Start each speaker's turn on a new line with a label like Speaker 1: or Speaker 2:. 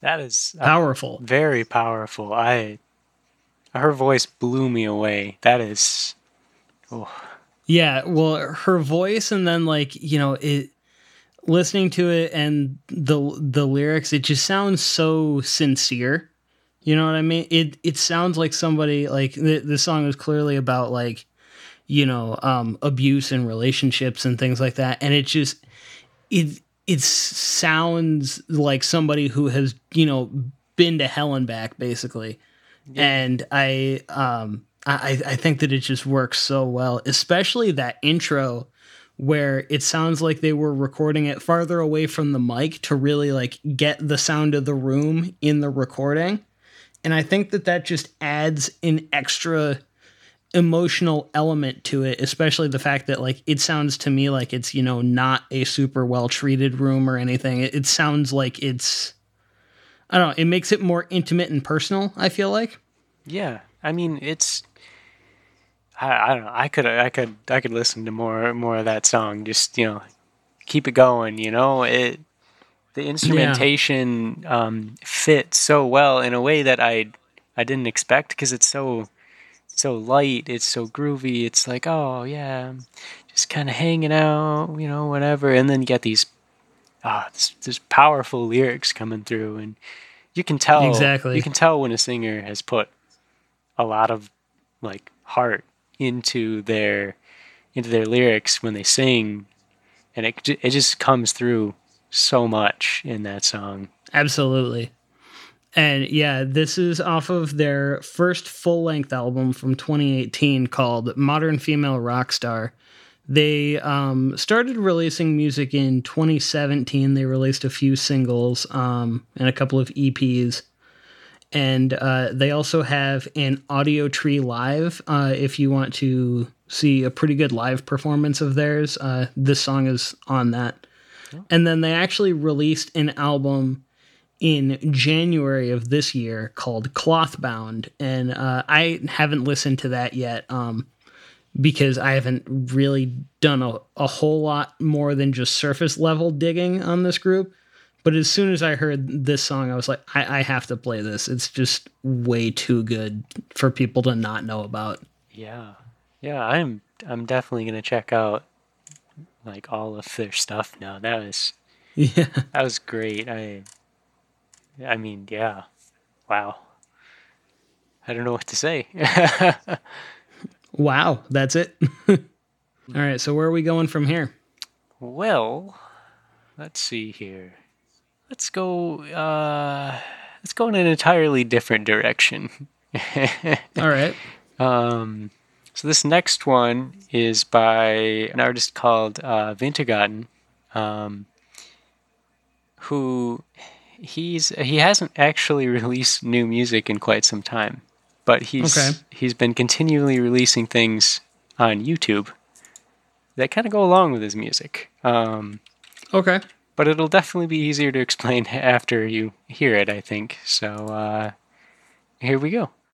Speaker 1: That is uh,
Speaker 2: Powerful.
Speaker 1: very powerful. I her voice blew me away. That is oh,
Speaker 2: Yeah, well, her voice and then like, you know, it listening to it and the the lyrics, it just sounds so sincere. You know what I mean? It it sounds like somebody like the the song is clearly about like, you know, um abuse and relationships and things like that and it just it it sounds like somebody who has, you know, been to hell and back basically. And I um I, I think that it just works so well, especially that intro where it sounds like they were recording it farther away from the mic to really like get the sound of the room in the recording. And I think that that just adds an extra emotional element to it, especially the fact that like it sounds to me like it's, you know, not a super well treated room or anything. It, it sounds like it's I don't know, it makes it more intimate and personal, I feel like.
Speaker 1: yeah. I mean, it's I, I don't know. I could I could I could listen to more more of that song. Just you know, keep it going. You know, it the instrumentation um, fits so well in a way that I I didn't expect because it's so so light. It's so groovy. It's like oh yeah, just kind of hanging out. You know, whatever. And then you get these ah this, this powerful lyrics coming through, and you can tell
Speaker 2: Exactly.
Speaker 1: You can tell when a singer has put a lot of like heart into their into their lyrics when they sing and it it just comes through so much in that song
Speaker 2: Absolutely. And yeah, this is off of their first full length album from 2018 called Modern Female Rock Star. They um, started releasing music in 2017. They released a few singles um, and a couple of EPs. And uh, they also have an Audiotree Live. Uh, if you want to see a pretty good live performance of theirs, uh, this song is on that. And then they actually released an album in January of this year called Clothbound, and uh, I haven't listened to that yet um, because I haven't really done a, a whole lot more than just surface level digging on this group. But as soon as I heard this song, I was like, I, I have to play this. It's just way too good for people to not know about.
Speaker 1: yeah yeah i'm i'm definitely gonna check out like all of their stuff now that was
Speaker 2: Yeah.
Speaker 1: that was great i i mean yeah wow i don't know what to say
Speaker 2: Wow, that's it. All right, so where are we going from here?
Speaker 1: Well, let's see here. Let's go. Uh, let's go in an entirely different direction.
Speaker 2: All right.
Speaker 1: um, so this next one is by an artist called uh, Vintergarten, um, who he's he hasn't actually released new music in quite some time, but he's
Speaker 2: Okay.
Speaker 1: he's been continually releasing things on YouTube that kind of go along with his music. Um,
Speaker 2: Okay.
Speaker 1: but it'll definitely be easier to explain after you hear it, I think. So uh, here we go.